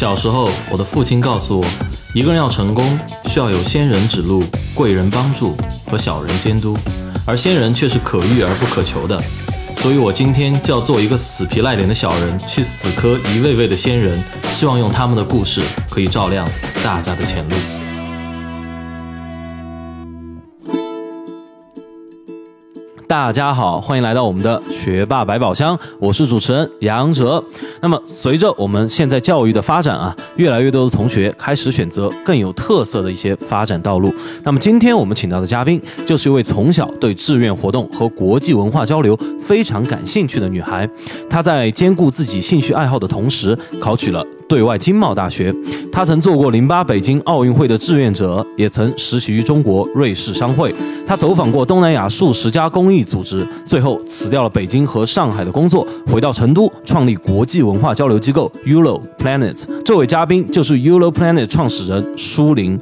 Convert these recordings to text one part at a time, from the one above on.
小时候，我的父亲告诉我，一个人要成功，需要有仙人指路、贵人帮助和小人监督，而仙人却是可遇而不可求的。所以我今天就要做一个死皮赖脸的小人，去死磕一位位的仙人，希望用他们的故事可以照亮大家的前路。大家好，欢迎来到我们的学霸百宝箱，我是主持人杨哲。那么，随着我们现在教育的发展啊，越来越多的同学开始选择更有特色的一些发展道路。那么，今天我们请到的嘉宾就是一位从小对志愿活动和国际文化交流非常感兴趣的女孩。她在兼顾自己兴趣爱好的同时，考取了。对外经贸大学，他曾做过零八北京奥运会的志愿者，也曾实习于中国瑞士商会。他走访过东南亚数十家公益组织，最后辞掉了北京和上海的工作，回到成都创立国际文化交流机构 Euro Planet。这位嘉宾就是 Euro Planet 创始人舒玲。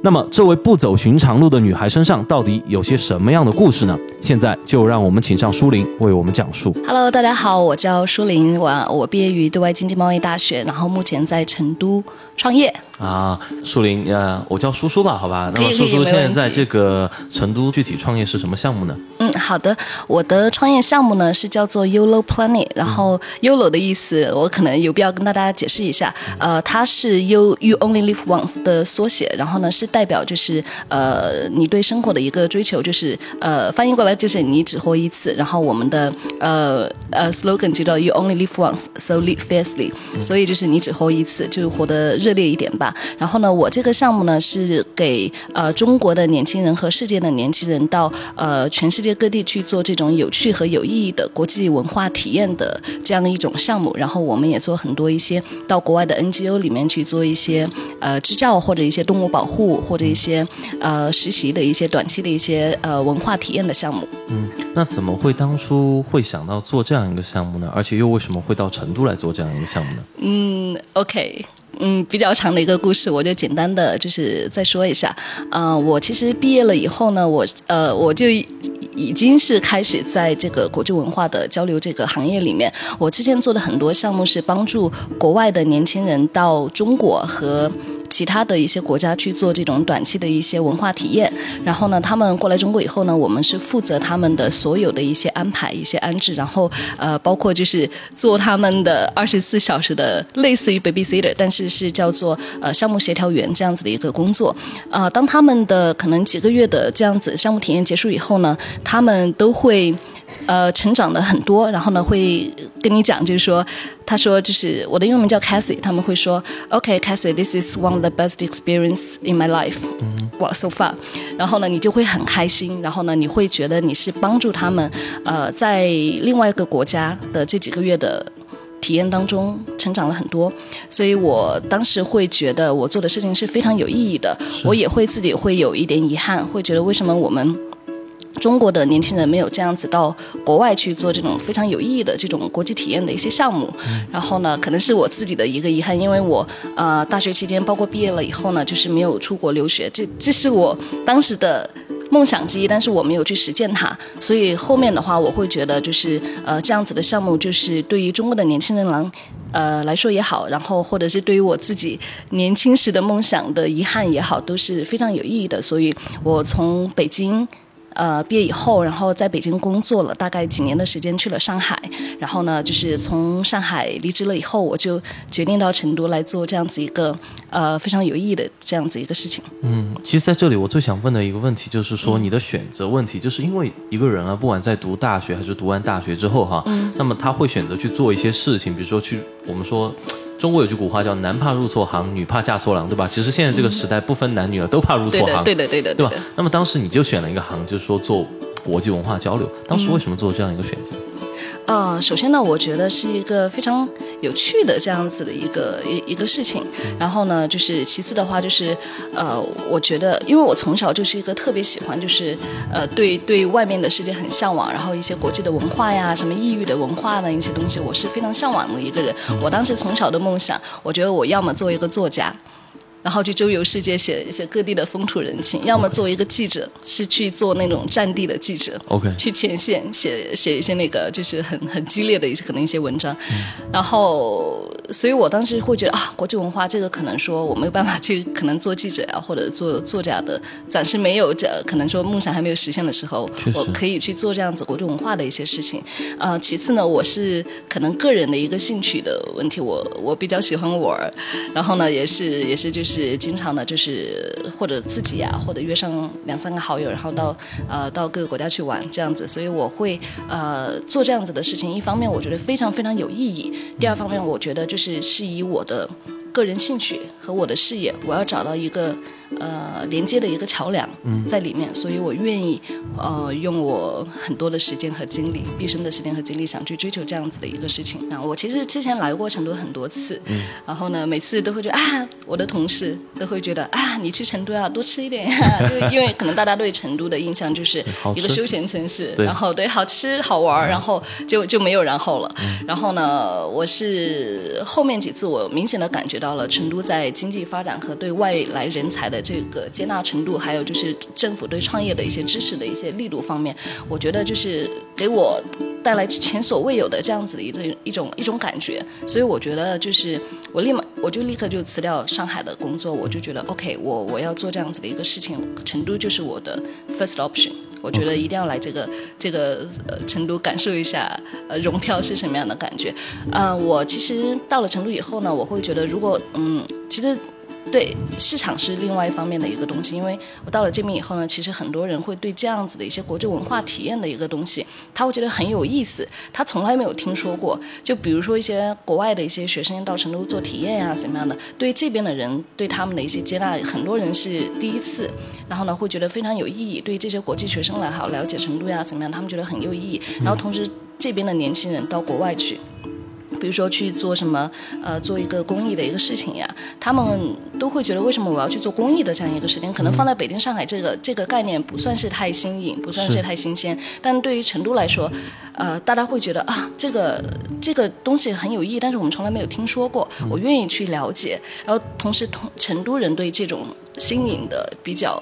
那么，这位不走寻常路的女孩身上到底有些什么样的故事呢？现在就让我们请上舒玲为我们讲述。Hello，大家好，我叫舒玲，我我毕业于对外经济贸易大学，然后目前在成都创业。啊，树林，呃，我叫叔叔吧，好吧？那么叔叔现在在这个成都具体创业是什么项目呢？嗯，好的，我的创业项目呢是叫做 Yolo Planet，然后 Yolo 的意思我可能有必要跟大家解释一下，呃，它是 You You Only Live Once 的缩写，然后呢是代表就是呃你对生活的一个追求，就是呃翻译过来就是你只活一次，然后我们的呃呃 slogan 就叫 You Only Live Once，So Live Fiercely，所以就是你只活一次，就活得热烈一点吧。然后呢，我这个项目呢是给呃中国的年轻人和世界的年轻人到呃全世界各地去做这种有趣和有意义的国际文化体验的这样的一种项目。然后我们也做很多一些到国外的 NGO 里面去做一些呃支教或者一些动物保护或者一些呃实习的一些短期的一些呃文化体验的项目。嗯，那怎么会当初会想到做这样一个项目呢？而且又为什么会到成都来做这样一个项目呢？嗯，OK。嗯，比较长的一个故事，我就简单的就是再说一下。呃，我其实毕业了以后呢，我呃我就已经是开始在这个国际文化的交流这个行业里面。我之前做的很多项目是帮助国外的年轻人到中国和。其他的一些国家去做这种短期的一些文化体验，然后呢，他们过来中国以后呢，我们是负责他们的所有的一些安排、一些安置，然后呃，包括就是做他们的二十四小时的类似于 babysitter，但是是叫做呃项目协调员这样子的一个工作。呃，当他们的可能几个月的这样子项目体验结束以后呢，他们都会。呃，成长的很多，然后呢，会跟你讲，就是说，他说，就是我的英文名叫 Cassie，他们会说，OK，Cassie，this is one of the best experience in my life，哇，so far，然后呢，你就会很开心，然后呢，你会觉得你是帮助他们，呃，在另外一个国家的这几个月的体验当中成长了很多，所以我当时会觉得我做的事情是非常有意义的，我也会自己会有一点遗憾，会觉得为什么我们。中国的年轻人没有这样子到国外去做这种非常有意义的这种国际体验的一些项目，然后呢，可能是我自己的一个遗憾，因为我呃大学期间包括毕业了以后呢，就是没有出国留学，这这是我当时的梦想之一，但是我没有去实践它，所以后面的话我会觉得就是呃这样子的项目就是对于中国的年轻人来呃来说也好，然后或者是对于我自己年轻时的梦想的遗憾也好，都是非常有意义的，所以我从北京。呃，毕业以后，然后在北京工作了大概几年的时间，去了上海。然后呢，就是从上海离职了以后，我就决定到成都来做这样子一个呃非常有意义的这样子一个事情。嗯，其实在这里我最想问的一个问题就是说，你的选择问题，就是因为一个人啊，不管在读大学还是读完大学之后哈，那么他会选择去做一些事情，比如说去我们说。中国有句古话叫“男怕入错行，女怕嫁错郎”，对吧？其实现在这个时代不分男女了，都怕入错行。对的，对的，对吧？那么当时你就选了一个行，就是说做国际文化交流。当时为什么做这样一个选择？呃，首先呢，我觉得是一个非常有趣的这样子的一个一一个事情。然后呢，就是其次的话，就是呃，我觉得，因为我从小就是一个特别喜欢，就是呃，对对外面的世界很向往，然后一些国际的文化呀，什么异域的文化的一些东西，我是非常向往的一个人。我当时从小的梦想，我觉得我要么做一个作家。然后去周游世界，写一些各地的风土人情；要么作为一个记者，是去做那种战地的记者，OK，去前线写写一些那个就是很很激烈的一些可能一些文章。然后所以我当时会觉得啊，国际文化这个可能说我没有办法去，可能做记者啊，或者做作家的，暂时没有这可能说梦想还没有实现的时候，我可以去做这样子国际文化的一些事情。呃，其次呢，我是可能个人的一个兴趣的问题，我我比较喜欢玩，然后呢，也是也是就是经常的，就是或者自己啊，或者约上两三个好友，然后到呃到各个国家去玩这样子，所以我会呃做这样子的事情。一方面我觉得非常非常有意义，第二方面我觉得就。是是是以我的个人兴趣和我的事业，我要找到一个。呃，连接的一个桥梁在里面，所以我愿意呃用我很多的时间和精力，毕生的时间和精力，想去追求这样子的一个事情。那我其实之前来过成都很多次，嗯然后呢，每次都会觉得啊，我的同事都会觉得啊，你去成都要多吃一点 呀，因为可能大家对成都的印象就是 一个休闲城市，然后对好吃好玩，然后就就没有然后了。然后呢，我是后面几次我明显的感觉到到了成都在经济发展和对外来人才的。这个接纳程度，还有就是政府对创业的一些支持的一些力度方面，我觉得就是给我带来前所未有的这样子的一种一种一种感觉。所以我觉得就是我立马我就立刻就辞掉上海的工作，我就觉得 OK，我我要做这样子的一个事情，成都就是我的 first option。我觉得一定要来这个这个呃成都感受一下呃融漂是什么样的感觉。呃，我其实到了成都以后呢，我会觉得如果嗯，其实。对市场是另外一方面的一个东西，因为我到了这边以后呢，其实很多人会对这样子的一些国际文化体验的一个东西，他会觉得很有意思，他从来没有听说过。就比如说一些国外的一些学生到成都做体验呀，怎么样的，对这边的人对他们的一些接纳，很多人是第一次，然后呢会觉得非常有意义。对这些国际学生来好了解成都呀怎么样，他们觉得很有意义。然后同时这边的年轻人到国外去。比如说去做什么，呃，做一个公益的一个事情呀，他们都会觉得为什么我要去做公益的这样一个事情？可能放在北京、上海这个这个概念不算是太新颖，不算是太新鲜，但对于成都来说，呃，大家会觉得啊，这个这个东西很有意义，但是我们从来没有听说过，我愿意去了解。然后同时，同成都人对这种新颖的比较。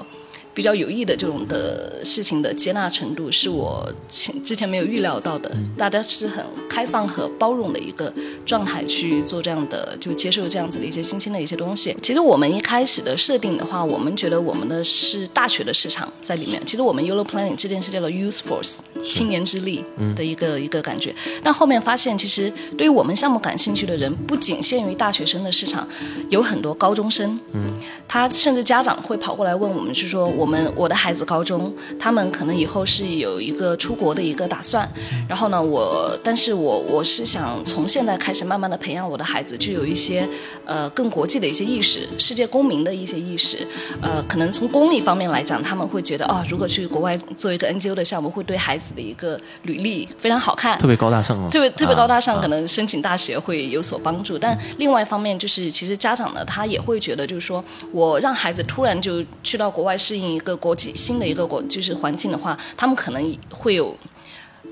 比较有益的这种的事情的接纳程度是我前之前没有预料到的，大家是很开放和包容的一个状态去做这样的，就接受这样子的一些新兴的一些东西。其实我们一开始的设定的话，我们觉得我们的是大学的市场在里面。其实我们 Euro Planning 这件事叫做 Youth Force 青年之力的一个一个感觉。但后面发现，其实对于我们项目感兴趣的人，不仅限于大学生的市场，有很多高中生，嗯，他甚至家长会跑过来问我们，是说我。我们我的孩子高中，他们可能以后是有一个出国的一个打算。然后呢，我，但是我我是想从现在开始慢慢的培养我的孩子，具有一些呃更国际的一些意识，世界公民的一些意识。呃，可能从功利方面来讲，他们会觉得哦，如果去国外做一个 NGO 的项目，会对孩子的一个履历非常好看，特别高大上哦，特别特别高大上，可能申请大学会有所帮助。但另外一方面就是，其实家长呢，他也会觉得，就是说我让孩子突然就去到国外适应。一个国际新的一个国就是环境的话，他们可能会有，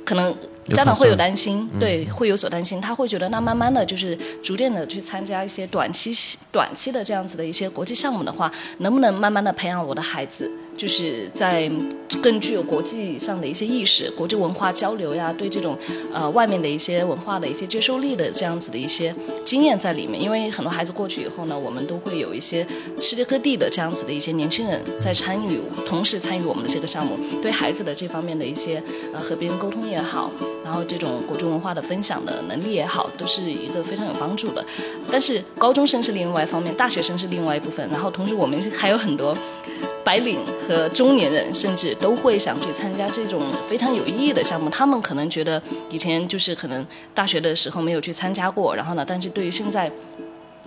可能家长会有担心，对，会有所担心。他会觉得，那慢慢的就是逐渐的去参加一些短期短期的这样子的一些国际项目的话，能不能慢慢的培养我的孩子？就是在更具有国际上的一些意识、国际文化交流呀，对这种呃外面的一些文化的一些接受力的这样子的一些经验在里面。因为很多孩子过去以后呢，我们都会有一些世界各地的这样子的一些年轻人在参与，同时参与我们的这个项目，对孩子的这方面的一些呃和别人沟通也好，然后这种国际文化的分享的能力也好，都是一个非常有帮助的。但是高中生是另外一方面，大学生是另外一部分，然后同时我们还有很多。白领和中年人甚至都会想去参加这种非常有意义的项目。他们可能觉得以前就是可能大学的时候没有去参加过，然后呢，但是对于现在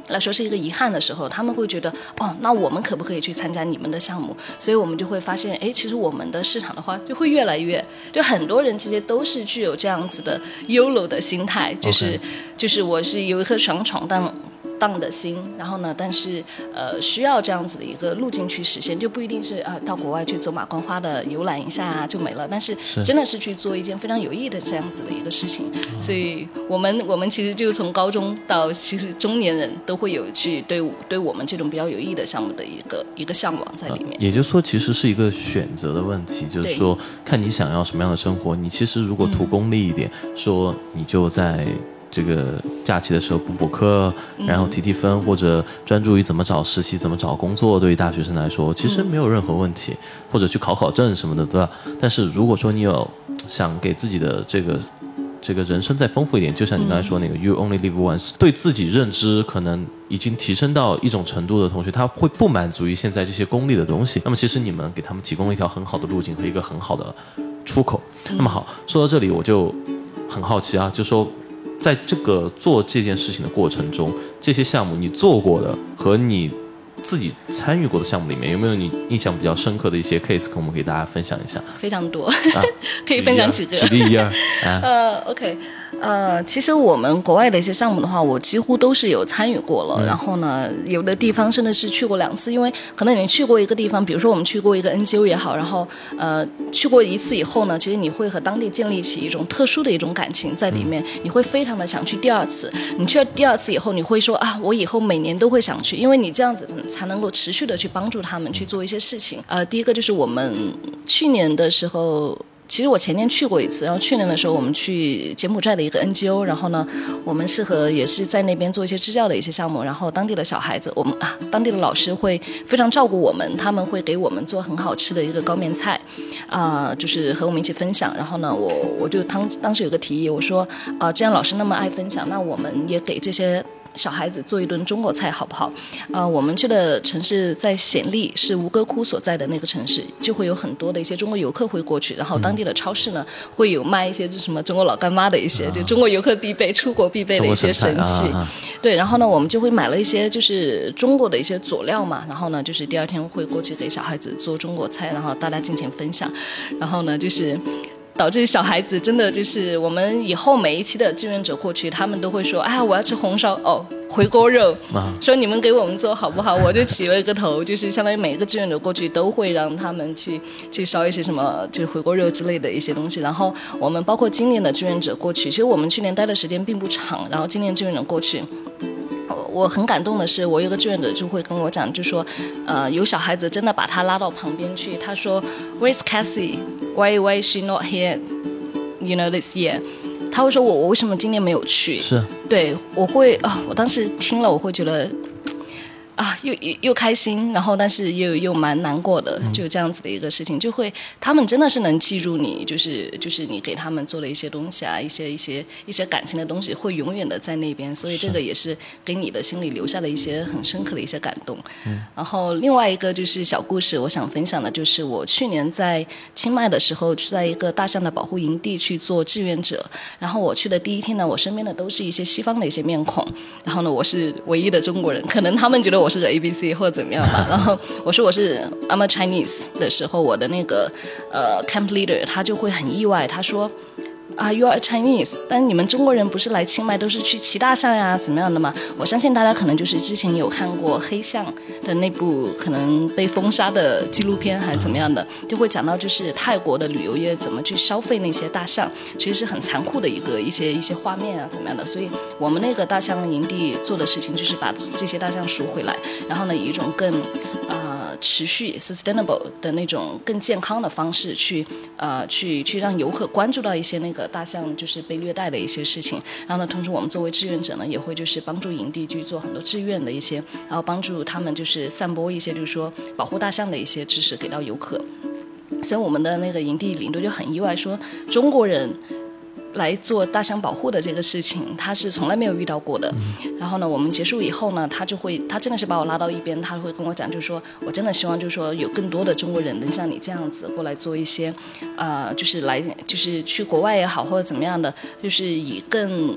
来说是一个遗憾的时候，他们会觉得哦，那我们可不可以去参加你们的项目？所以我们就会发现，哎，其实我们的市场的话就会越来越，就很多人其实都是具有这样子的 YOLO 的心态，就是就是我是有一颗想闯荡。荡的心，然后呢？但是，呃，需要这样子的一个路径去实现，就不一定是啊，到国外去走马观花的游览一下就没了。但是，真的是去做一件非常有意义的这样子的一个事情。所以我们我们其实就从高中到其实中年人都会有去对对我们这种比较有意义的项目的一个一个向往在里面。也就是说，其实是一个选择的问题，就是说看你想要什么样的生活。你其实如果图功利一点，说你就在。这个假期的时候补补课，然后提提分，或者专注于怎么找实习、怎么找工作，对于大学生来说，其实没有任何问题，或者去考考证什么的，对吧？但是如果说你有想给自己的这个这个人生再丰富一点，就像你刚才说那个 “you only live once”，对自己认知可能已经提升到一种程度的同学，他会不满足于现在这些功利的东西。那么其实你们给他们提供了一条很好的路径和一个很好的出口。那么好，说到这里我就很好奇啊，就说在这个做这件事情的过程中，这些项目你做过的和你自己参与过的项目里面，有没有你印象比较深刻的一些 case，跟我们给大家分享一下？非常多，可以分享几个。举例一二啊。呃，OK，呃，其实我们国外的一些项目的话，我几乎都是有参与过了。然后呢，有的地方甚至是去过两次，因为可能你去过一个地方，比如说我们去过一个 NGO 也好，然后呃去过一次以后呢，其实你会和当地建立起一种特殊的一种感情在里面，你会非常的想去第二次。你去了第二次以后，你会说啊，我以后每年都会想去，因为你这样子才能够持续的去帮助他们去做一些事情。呃，第一个就是我们去年的时候。其实我前年去过一次，然后去年的时候我们去柬埔寨的一个 NGO，然后呢，我们是和也是在那边做一些支教的一些项目，然后当地的小孩子，我们啊，当地的老师会非常照顾我们，他们会给我们做很好吃的一个高面菜，啊，就是和我们一起分享。然后呢，我我就当当时有个提议，我说，啊，既然老师那么爱分享，那我们也给这些。小孩子做一顿中国菜好不好？呃，我们去的城市在暹粒，是吴哥窟所在的那个城市，就会有很多的一些中国游客会过去，然后当地的超市呢会有卖一些就什么中国老干妈的一些，就中国游客必备、出国必备的一些神器。对，然后呢，我们就会买了一些就是中国的一些佐料嘛，然后呢，就是第二天会过去给小孩子做中国菜，然后大家尽情分享，然后呢，就是。导致小孩子真的就是我们以后每一期的志愿者过去，他们都会说：“哎，我要吃红烧哦，回锅肉。”说你们给我们做好不好？我就起了一个头，就是相当于每一个志愿者过去都会让他们去去烧一些什么，就是回锅肉之类的一些东西。然后我们包括今年的志愿者过去，其实我们去年待的时间并不长，然后今年志愿者过去。我很感动的是，我有个志愿者就会跟我讲，就说，呃，有小孩子真的把他拉到旁边去，他说，Where's Cassie? Why why she not here? You know this year? 他会说我我为什么今年没有去？是，对我会啊，我当时听了我会觉得。啊，又又又开心，然后但是又又蛮难过的，就这样子的一个事情，就会他们真的是能记住你，就是就是你给他们做的一些东西啊，一些一些一些感情的东西，会永远的在那边，所以这个也是给你的心里留下了一些很深刻的一些感动。然后另外一个就是小故事，我想分享的就是我去年在清迈的时候，在一个大象的保护营地去做志愿者，然后我去的第一天呢，我身边的都是一些西方的一些面孔，然后呢，我是唯一的中国人，可能他们觉得我。我是个 A B C 或者怎么样吧，然后我说我是 I'm a Chinese 的时候，我的那个呃 camp leader 他就会很意外，他说。啊，You are Chinese，但你们中国人不是来清迈都是去骑大象呀，怎么样的吗？我相信大家可能就是之前有看过黑象的那部可能被封杀的纪录片，还是怎么样的，就会讲到就是泰国的旅游业怎么去消费那些大象，其实是很残酷的一个一些一些画面啊，怎么样的？所以我们那个大象营地做的事情就是把这些大象赎回来，然后呢，以一种更。持续 sustainable 的那种更健康的方式去呃去去让游客关注到一些那个大象就是被虐待的一些事情，然后呢，同时我们作为志愿者呢，也会就是帮助营地去做很多志愿的一些，然后帮助他们就是散播一些就是说保护大象的一些知识给到游客，所以我们的那个营地领队就很意外说中国人。来做大象保护的这个事情，他是从来没有遇到过的。然后呢，我们结束以后呢，他就会，他真的是把我拉到一边，他会跟我讲，就是说我真的希望，就是说有更多的中国人能像你这样子过来做一些，呃，就是来，就是去国外也好，或者怎么样的，就是以更。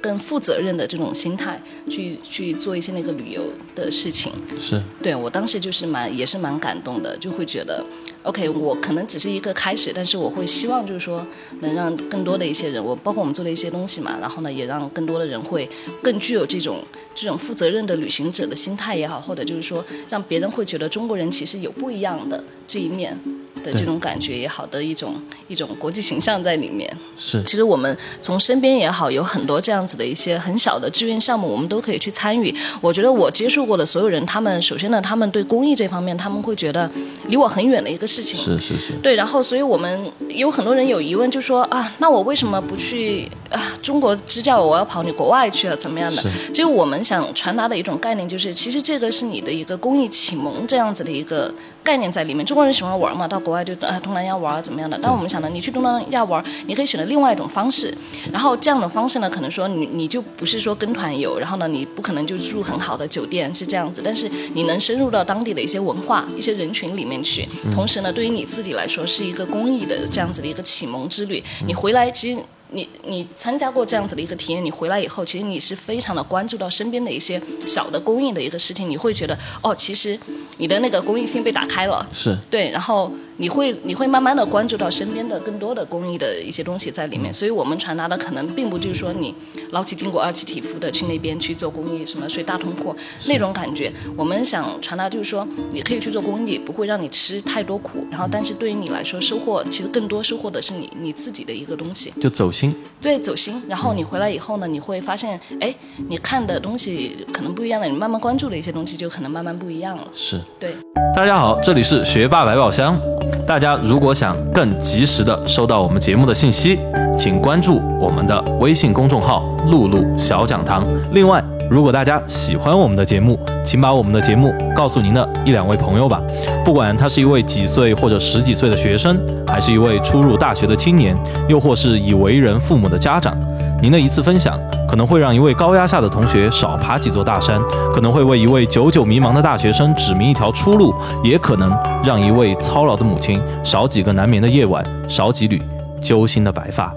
更负责任的这种心态去去做一些那个旅游的事情，是对我当时就是蛮也是蛮感动的，就会觉得，OK，我可能只是一个开始，但是我会希望就是说能让更多的一些人，我包括我们做的一些东西嘛，然后呢也让更多的人会更具有这种这种负责任的旅行者的心态也好，或者就是说让别人会觉得中国人其实有不一样的这一面。的这种感觉也好的一种一种国际形象在里面是。其实我们从身边也好，有很多这样子的一些很小的志愿项目，我们都可以去参与。我觉得我接触过的所有人，他们首先呢，他们对公益这方面，他们会觉得离我很远的一个事情。是是是。对，然后所以我们有很多人有疑问，就说啊，那我为什么不去啊，中国支教我要跑你国外去了，怎么样的？是就我们想传达的一种概念，就是其实这个是你的一个公益启蒙这样子的一个概念在里面。中国人喜欢玩嘛，到国外就啊东南亚玩啊怎么样的？但我们想呢，你去东南亚玩，你可以选择另外一种方式。然后这样的方式呢，可能说你你就不是说跟团游，然后呢你不可能就住很好的酒店是这样子，但是你能深入到当地的一些文化、一些人群里面去，同时呢，对于你自己来说是一个公益的这样子的一个启蒙之旅。你回来其实。你你参加过这样子的一个体验，你回来以后，其实你是非常的关注到身边的一些小的公益的一个事情，你会觉得哦，其实你的那个公益性被打开了，是对，然后你会你会慢慢的关注到身边的更多的公益的一些东西在里面，所以我们传达的可能并不就是说你捞起筋骨二七体肤的去那边去做公益，什么睡大通铺那种感觉，我们想传达就是说你可以去做公益，不会让你吃太多苦，然后但是对于你来说收获其实更多收获的是你你自己的一个东西，就走心。对，走心。然后你回来以后呢，你会发现，哎，你看的东西可能不一样了，你慢慢关注的一些东西就可能慢慢不一样了。是对。大家好，这里是学霸百宝箱。大家如果想更及时的收到我们节目的信息，请关注我们的微信公众号“露露小讲堂”。另外，如果大家喜欢我们的节目，请把我们的节目告诉您的一两位朋友吧。不管他是一位几岁或者十几岁的学生，还是一位初入大学的青年，又或是已为人父母的家长，您的一次分享可能会让一位高压下的同学少爬几座大山，可能会为一位久久迷茫的大学生指明一条出路，也可能让一位操劳的母亲少几个难眠的夜晚，少几缕揪心的白发。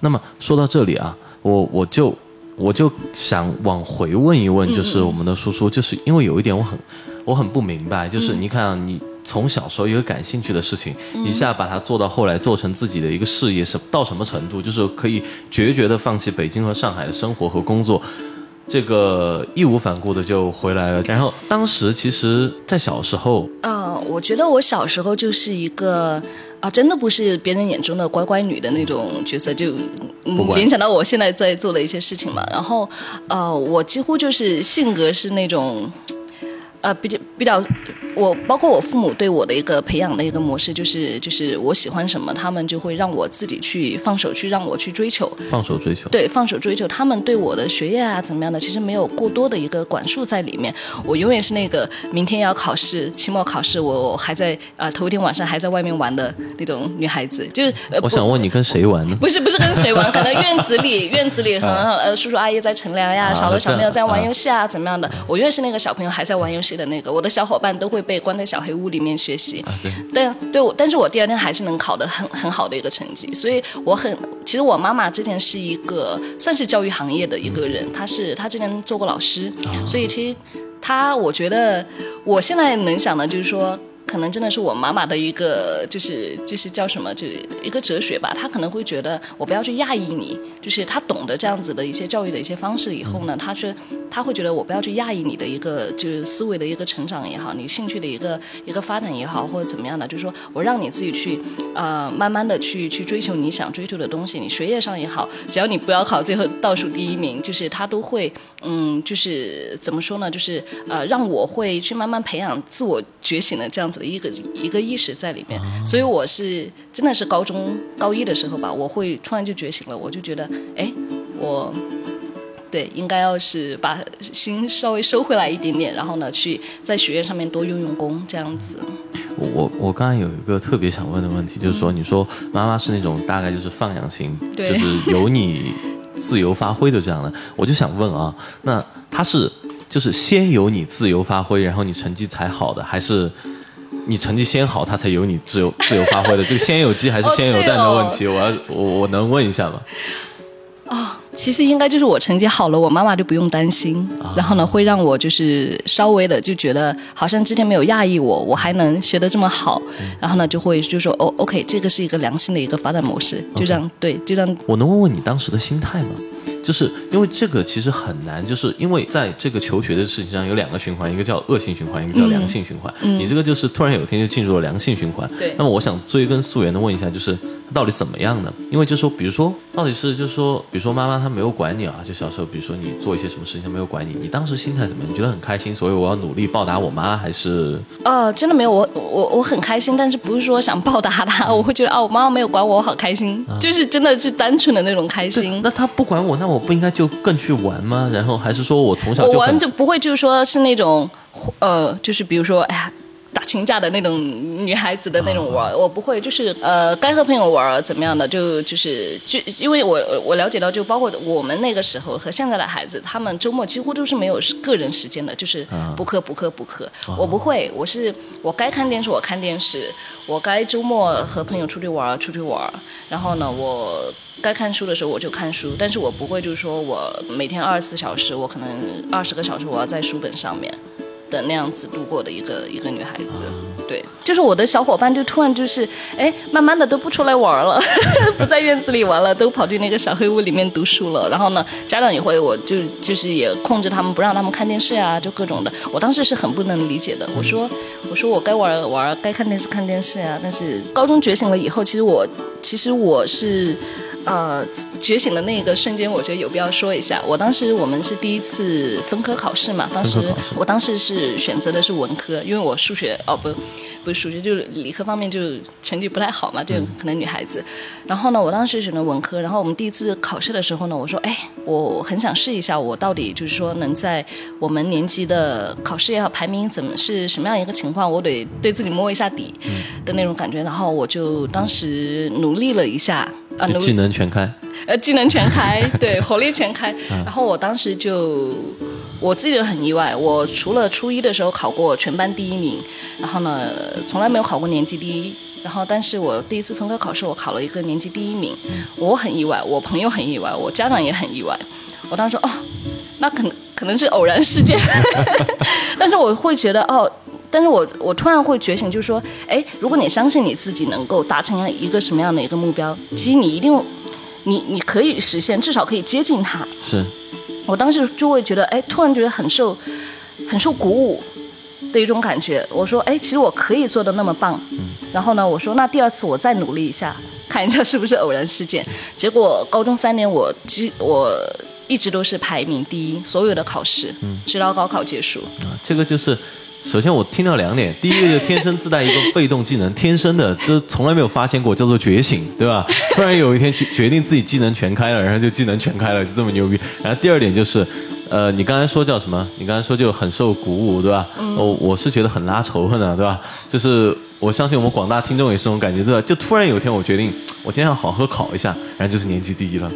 那么说到这里啊。我我就我就想往回问一问，就是我们的叔叔，就是因为有一点我很我很不明白，就是你看你从小时候一个感兴趣的事情，一下把它做到后来做成自己的一个事业，是到什么程度？就是可以决绝的放弃北京和上海的生活和工作，这个义无反顾的就回来了。然后当时其实，在小时候，呃，我觉得我小时候就是一个。啊，真的不是别人眼中的乖乖女的那种角色，就嗯、联想到我现在在做的一些事情嘛。然后，呃，我几乎就是性格是那种。呃，比较比较，我包括我父母对我的一个培养的一个模式，就是就是我喜欢什么，他们就会让我自己去放手去让我去追求，放手追求，对，放手追求。他们对我的学业啊怎么样的，其实没有过多的一个管束在里面。我永远是那个明天要考试，期末考试，我还在啊头一天晚上还在外面玩的那种女孩子。就是，我想问你跟谁玩呢？不是不是跟谁玩，可能院子里院子里和呃叔叔阿姨在乘凉呀，小的小朋友在玩游戏啊怎么样的，我永远是那个小朋友还在玩游戏。的那个，我的小伙伴都会被关在小黑屋里面学习，但对我，但是我第二天还是能考得很很好的一个成绩，所以我很，其实我妈妈之前是一个算是教育行业的一个人，她是她之前做过老师，所以其实她，我觉得我现在能想的就是说。可能真的是我妈妈的一个，就是就是叫什么，就是一个哲学吧。她可能会觉得我不要去压抑你，就是她懂得这样子的一些教育的一些方式以后呢，她是她会觉得我不要去压抑你的一个就是思维的一个成长也好，你兴趣的一个一个发展也好，或者怎么样的，就是说我让你自己去呃慢慢的去去追求你想追求的东西，你学业上也好，只要你不要考最后倒数第一名，就是他都会嗯就是怎么说呢，就是呃让我会去慢慢培养自我觉醒的这样子。的一个一个意识在里面，所以我是真的是高中高一的时候吧，我会突然就觉醒了，我就觉得，哎，我对应该要是把心稍微收回来一点点，然后呢，去在学业上面多用用功，这样子。我我我刚才有一个特别想问的问题，就是说，你说妈妈是那种大概就是放养型，就 是由你自由发挥的这样的，我就想问啊，那他是就是先由你自由发挥，然后你成绩才好的，还是？你成绩先好，他才有你自由自由发挥的。这个先有鸡还是 先有蛋的问题，我要我我能问一下吗？啊，其实应该就是我成绩好了，我妈妈就不用担心，然后呢，会让我就是稍微的就觉得好像之前没有压抑我，我还能学得这么好，然后呢，就会就说哦，OK，这个是一个良性的一个发展模式，就这样对，就这样。我能问问你当时的心态吗？就是因为这个其实很难，就是因为在这个求学的事情上有两个循环，一个叫恶性循环，一个叫良性循环。你这个就是突然有一天就进入了良性循环。对。那么我想追根溯源的问一下，就是到底怎么样呢？因为就说，比如说，到底是就是说，比如说妈妈她没有管你啊，就小时候，比如说你做一些什么事情她没有管你，你当时心态怎么样？你觉得很开心，所以我要努力报答我妈，还是？呃，真的没有，我我我很开心，但是不是说想报答她，我会觉得哦，我妈妈没有管我，我好开心，就是真的是单纯的那种开心。那她不管我，那我不应该就更去玩吗？然后还是说我从小我玩就不会，就是说是那种呃，就是比如说，哎呀。打群架的那种女孩子的那种玩，我不会，就是呃，该和朋友玩怎么样的，就就是就因为我我了解到，就包括我们那个时候和现在的孩子，他们周末几乎都是没有个人时间的，就是补课补课补课。我不会，我是我该看电视我看电视，我该周末和朋友出去玩出去玩，然后呢，我该看书的时候我就看书，但是我不会就是说我每天二十四小时，我可能二十个小时我要在书本上面。的那样子度过的一个一个女孩子，对，就是我的小伙伴就突然就是，哎，慢慢的都不出来玩了，不在院子里玩了，都跑去那个小黑屋里面读书了。然后呢，家长也会，我就就是也控制他们，不让他们看电视呀，就各种的。我当时是很不能理解的，我说，我说我该玩玩，该看电视看电视呀。但是高中觉醒了以后，其实我其实我是。呃，觉醒的那个瞬间，我觉得有必要说一下。我当时我们是第一次分科考试嘛，当时我当时是选择的是文科，因为我数学哦不，不是数学，就是理科方面就成绩不太好嘛，就可能女孩子。然后呢，我当时选的文科，然后我们第一次考试的时候呢，我说，哎，我很想试一下，我到底就是说能在我们年级的考试也好，排名怎么是什么样一个情况，我得对自己摸一下底的那种感觉。然后我就当时努力了一下。啊，技能全开，呃，技能全开，对，火力全开。然后我当时就，我自己很意外，我除了初一的时候考过全班第一名，然后呢，从来没有考过年级第一。然后，但是我第一次分科考试，我考了一个年级第一名，我很意外，我朋友很意外，我家长也很意外。我当时说，哦，那可能可能是偶然事件，但是我会觉得，哦。但是我我突然会觉醒，就是说，哎，如果你相信你自己能够达成一个什么样的一个目标，其实你一定，你你可以实现，至少可以接近它。是，我当时就会觉得，哎，突然觉得很受，很受鼓舞的一种感觉。我说，哎，其实我可以做的那么棒。嗯。然后呢，我说，那第二次我再努力一下，看一下是不是偶然事件。结果高中三年，我基我一直都是排名第一，所有的考试，嗯直到高考结束。啊，这个就是。首先我听到两点，第一个就天生自带一个被动技能，天生的，这从来没有发现过，叫做觉醒，对吧？突然有一天决决定自己技能全开了，然后就技能全开了，就这么牛逼。然后第二点就是，呃，你刚才说叫什么？你刚才说就很受鼓舞，对吧？哦，我是觉得很拉仇恨的，对吧？就是我相信我们广大听众也是这种感觉，对吧？就突然有一天我决定，我今天要好好考一下，然后就是年级第一了，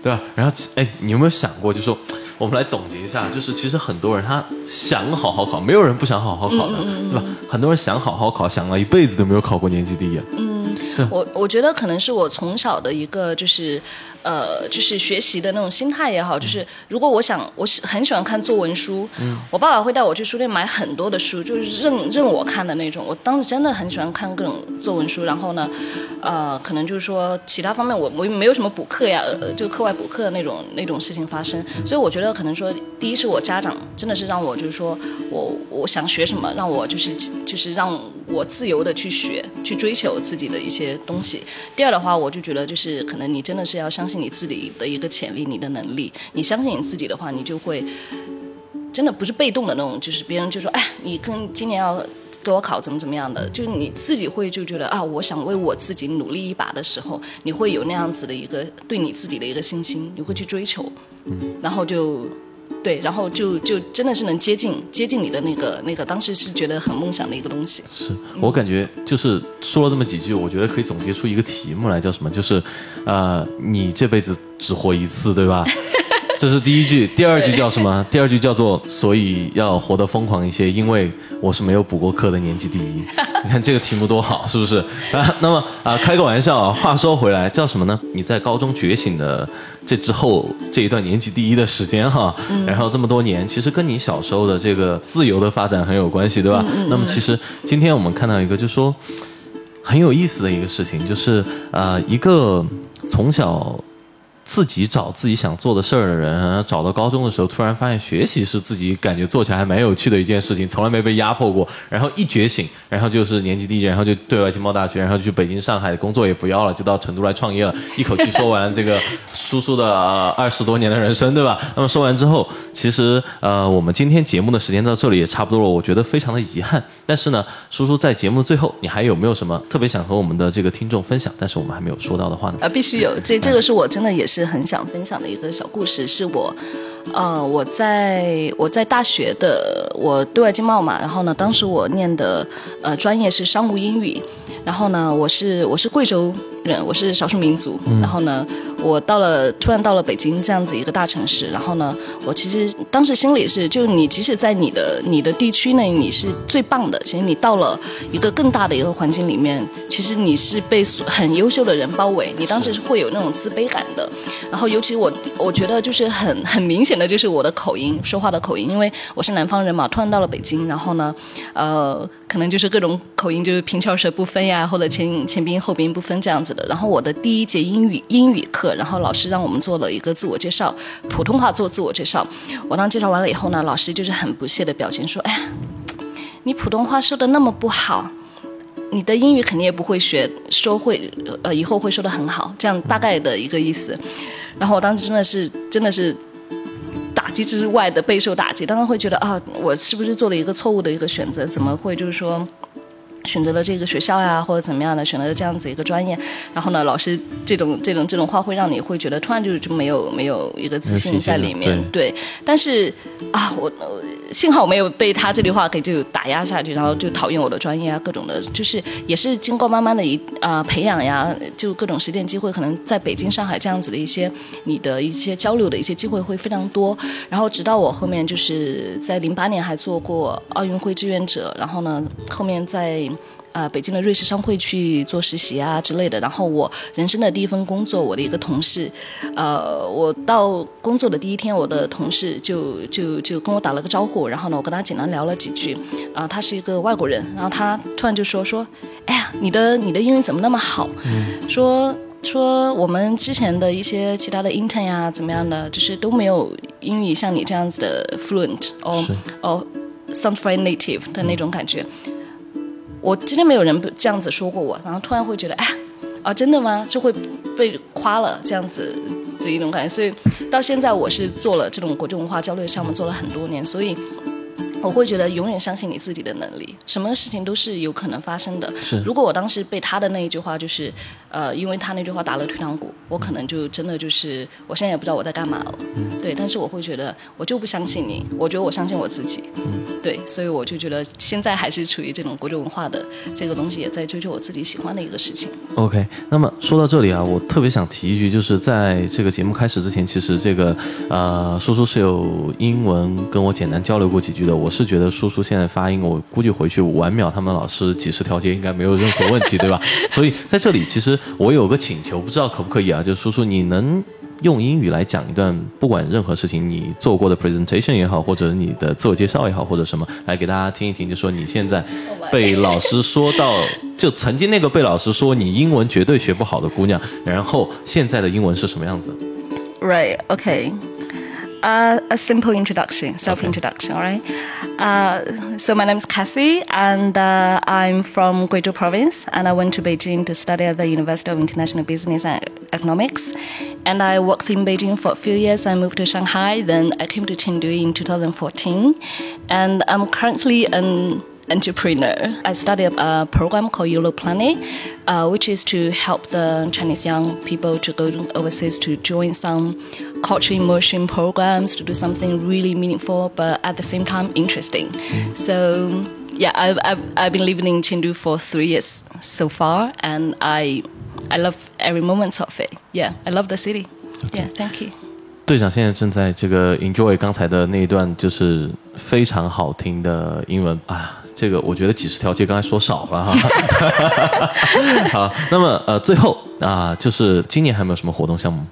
对吧？然后哎，你有没有想过，就说？我们来总结一下，就是其实很多人他想好好考，没有人不想好好考的，对吧？很多人想好好考，想了一辈子都没有考过年级第一。嗯，我我觉得可能是我从小的一个就是。呃，就是学习的那种心态也好，就是如果我想，我是很喜欢看作文书，我爸爸会带我去书店买很多的书，就是任任我看的那种。我当时真的很喜欢看各种作文书，然后呢，呃，可能就是说其他方面我我没有什么补课呀，就课外补课的那种那种事情发生，所以我觉得可能说，第一是我家长真的是让我就是说我我想学什么，让我就是就是让我自由的去学，去追求自己的一些东西。第二的话，我就觉得就是可能你真的是要相信。信你自己的一个潜力，你的能力，你相信你自己的话，你就会真的不是被动的那种，就是别人就说，哎，你跟今年要给我考怎么怎么样的，就你自己会就觉得啊，我想为我自己努力一把的时候，你会有那样子的一个对你自己的一个信心，你会去追求，嗯，然后就。对，然后就就真的是能接近接近你的那个那个，当时是觉得很梦想的一个东西。是我感觉就是说了这么几句，我觉得可以总结出一个题目来，叫什么？就是，呃，你这辈子只活一次，对吧？这是第一句，第二句叫什么？第二句叫做，所以要活得疯狂一些，因为我是没有补过课的年级第一。你看这个题目多好，是不是？啊，那么啊，开个玩笑啊。话说回来，叫什么呢？你在高中觉醒的这之后这一段年级第一的时间哈，然后这么多年，其实跟你小时候的这个自由的发展很有关系，对吧？那么其实今天我们看到一个，就是说很有意思的一个事情，就是呃，一个从小。自己找自己想做的事儿的人，然后找到高中的时候，突然发现学习是自己感觉做起来还蛮有趣的一件事情，从来没被压迫过。然后一觉醒，然后就是年级第一，然后就对外经贸大学，然后就去北京、上海工作也不要了，就到成都来创业了。一口气说完这个叔叔的二十多年的人生，对吧？那么说完之后，其实呃，我们今天节目的时间到这里也差不多了，我觉得非常的遗憾。但是呢，叔叔在节目最后，你还有没有什么特别想和我们的这个听众分享？但是我们还没有说到的话呢？啊，必须有，这这个是我真的也是是很想分享的一个小故事，是我，呃，我在我在大学的我对外经贸嘛，然后呢，当时我念的呃专业是商务英语，然后呢，我是我是贵州人，我是少数民族，然后呢。我到了，突然到了北京这样子一个大城市，然后呢，我其实当时心里是，就你即使在你的你的地区内你是最棒的，其实你到了一个更大的一个环境里面，其实你是被很优秀的人包围，你当时是会有那种自卑感的。然后尤其我我觉得就是很很明显的就是我的口音，说话的口音，因为我是南方人嘛，突然到了北京，然后呢，呃，可能就是各种口音就是平翘舌不分呀，或者前前鼻音后鼻音不分这样子然后我的第一节英语英语课。然后老师让我们做了一个自我介绍，普通话做自我介绍。我当介绍完了以后呢，老师就是很不屑的表情说：“哎，你普通话说的那么不好，你的英语肯定也不会学，说会呃以后会说的很好，这样大概的一个意思。”然后我当时真的是真的是打击之外的备受打击，当时会觉得啊，我是不是做了一个错误的一个选择？怎么会就是说？选择了这个学校呀，或者怎么样的，选择了这样子一个专业，然后呢，老师这种这种这种话会让你会觉得突然就就没有没有一个自信在里面，对。但是啊，我幸好我没有被他这句话给就打压下去，然后就讨厌我的专业啊，各种的，就是也是经过慢慢的一啊培养呀，就各种实践机会，可能在北京、上海这样子的一些你的一些交流的一些机会会非常多。然后直到我后面就是在零八年还做过奥运会志愿者，然后呢，后面在。呃，北京的瑞士商会去做实习啊之类的。然后我人生的第一份工作，我的一个同事，呃，我到工作的第一天，我的同事就就就跟我打了个招呼。然后呢，我跟他简单聊了几句。啊，他是一个外国人。然后他突然就说说，哎呀，你的你的英语怎么那么好？说说我们之前的一些其他的 intern 呀，怎么样的，就是都没有英语像你这样子的 fluent，哦哦，sound very native 的那种感觉。我今天没有人这样子说过我，然后突然会觉得，哎，啊，真的吗？就会被夸了这样子的一种感觉，所以到现在我是做了这种国际文化交流项目，做了很多年，所以。我会觉得永远相信你自己的能力，什么事情都是有可能发生的。是，如果我当时被他的那一句话，就是，呃，因为他那句话打了退堂鼓，我可能就真的就是，我现在也不知道我在干嘛了。嗯。对，但是我会觉得，我就不相信你，我觉得我相信我自己。嗯。对，所以我就觉得现在还是处于这种国际文化的这个东西，也在追求我自己喜欢的一个事情。OK，那么说到这里啊，我特别想提一句，就是在这个节目开始之前，其实这个呃，叔叔是有英文跟我简单交流过几句的。我是觉得叔叔现在发音，我估计回去晚秒他们老师几十条街应该没有任何问题，对吧？所以在这里，其实我有个请求，不知道可不可以啊？就是叔叔，你能用英语来讲一段，不管任何事情，你做过的 presentation 也好，或者你的自我介绍也好，或者什么，来给大家听一听，就说你现在被老师说到，就曾经那个被老师说你英文绝对学不好的姑娘，然后现在的英文是什么样子？Right, OK. Uh, a simple introduction, self introduction, all right? Uh, so, my name is Cassie, and uh, I'm from Guizhou province, and I went to Beijing to study at the University of International Business and Economics. And I worked in Beijing for a few years. I moved to Shanghai, then I came to Chengdu in 2014, and I'm currently an entrepreneur. I started a program called YOLO Planet, uh, which is to help the Chinese young people to go overseas to join some culture immersion programs to do something really meaningful, but at the same time interesting. Mm. So yeah, I've, I've, I've been living in Chengdu for three years so far, and I I love every moment of it. Yeah, I love the city. Okay. Yeah, thank you. 队长现在正在这个 enjoy 刚才的那一段，就是非常好听的英文啊， 这个我觉得几十条街刚才说少了哈。好，那么呃，最后啊，就是今年还有没有什么活动项目？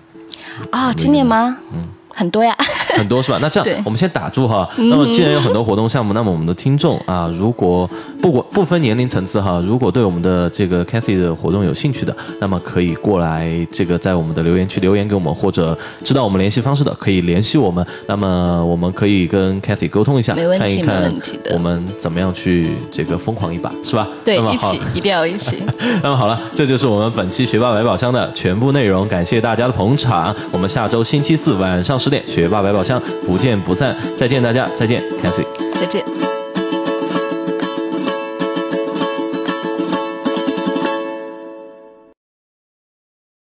啊，今年吗？嗯，很多呀。很多是吧？那这样，我们先打住哈。那么既然有很多活动项目，那么我们的听众啊，如果不管不分年龄层次哈，如果对我们的这个 Cathy 的活动有兴趣的，那么可以过来这个在我们的留言区留言给我们，或者知道我们联系方式的，可以联系我们。那么我们可以跟 Cathy 沟通一下，看一看我们怎么样去这个疯狂一把，是吧？对，一起一定要一起。那么好了，这就是我们本期学霸百宝箱的全部内容，感谢大家的捧场。我们下周星期四晚上十点，学霸百宝老乡不见不散。再见大家，再见 c a t h y 再见。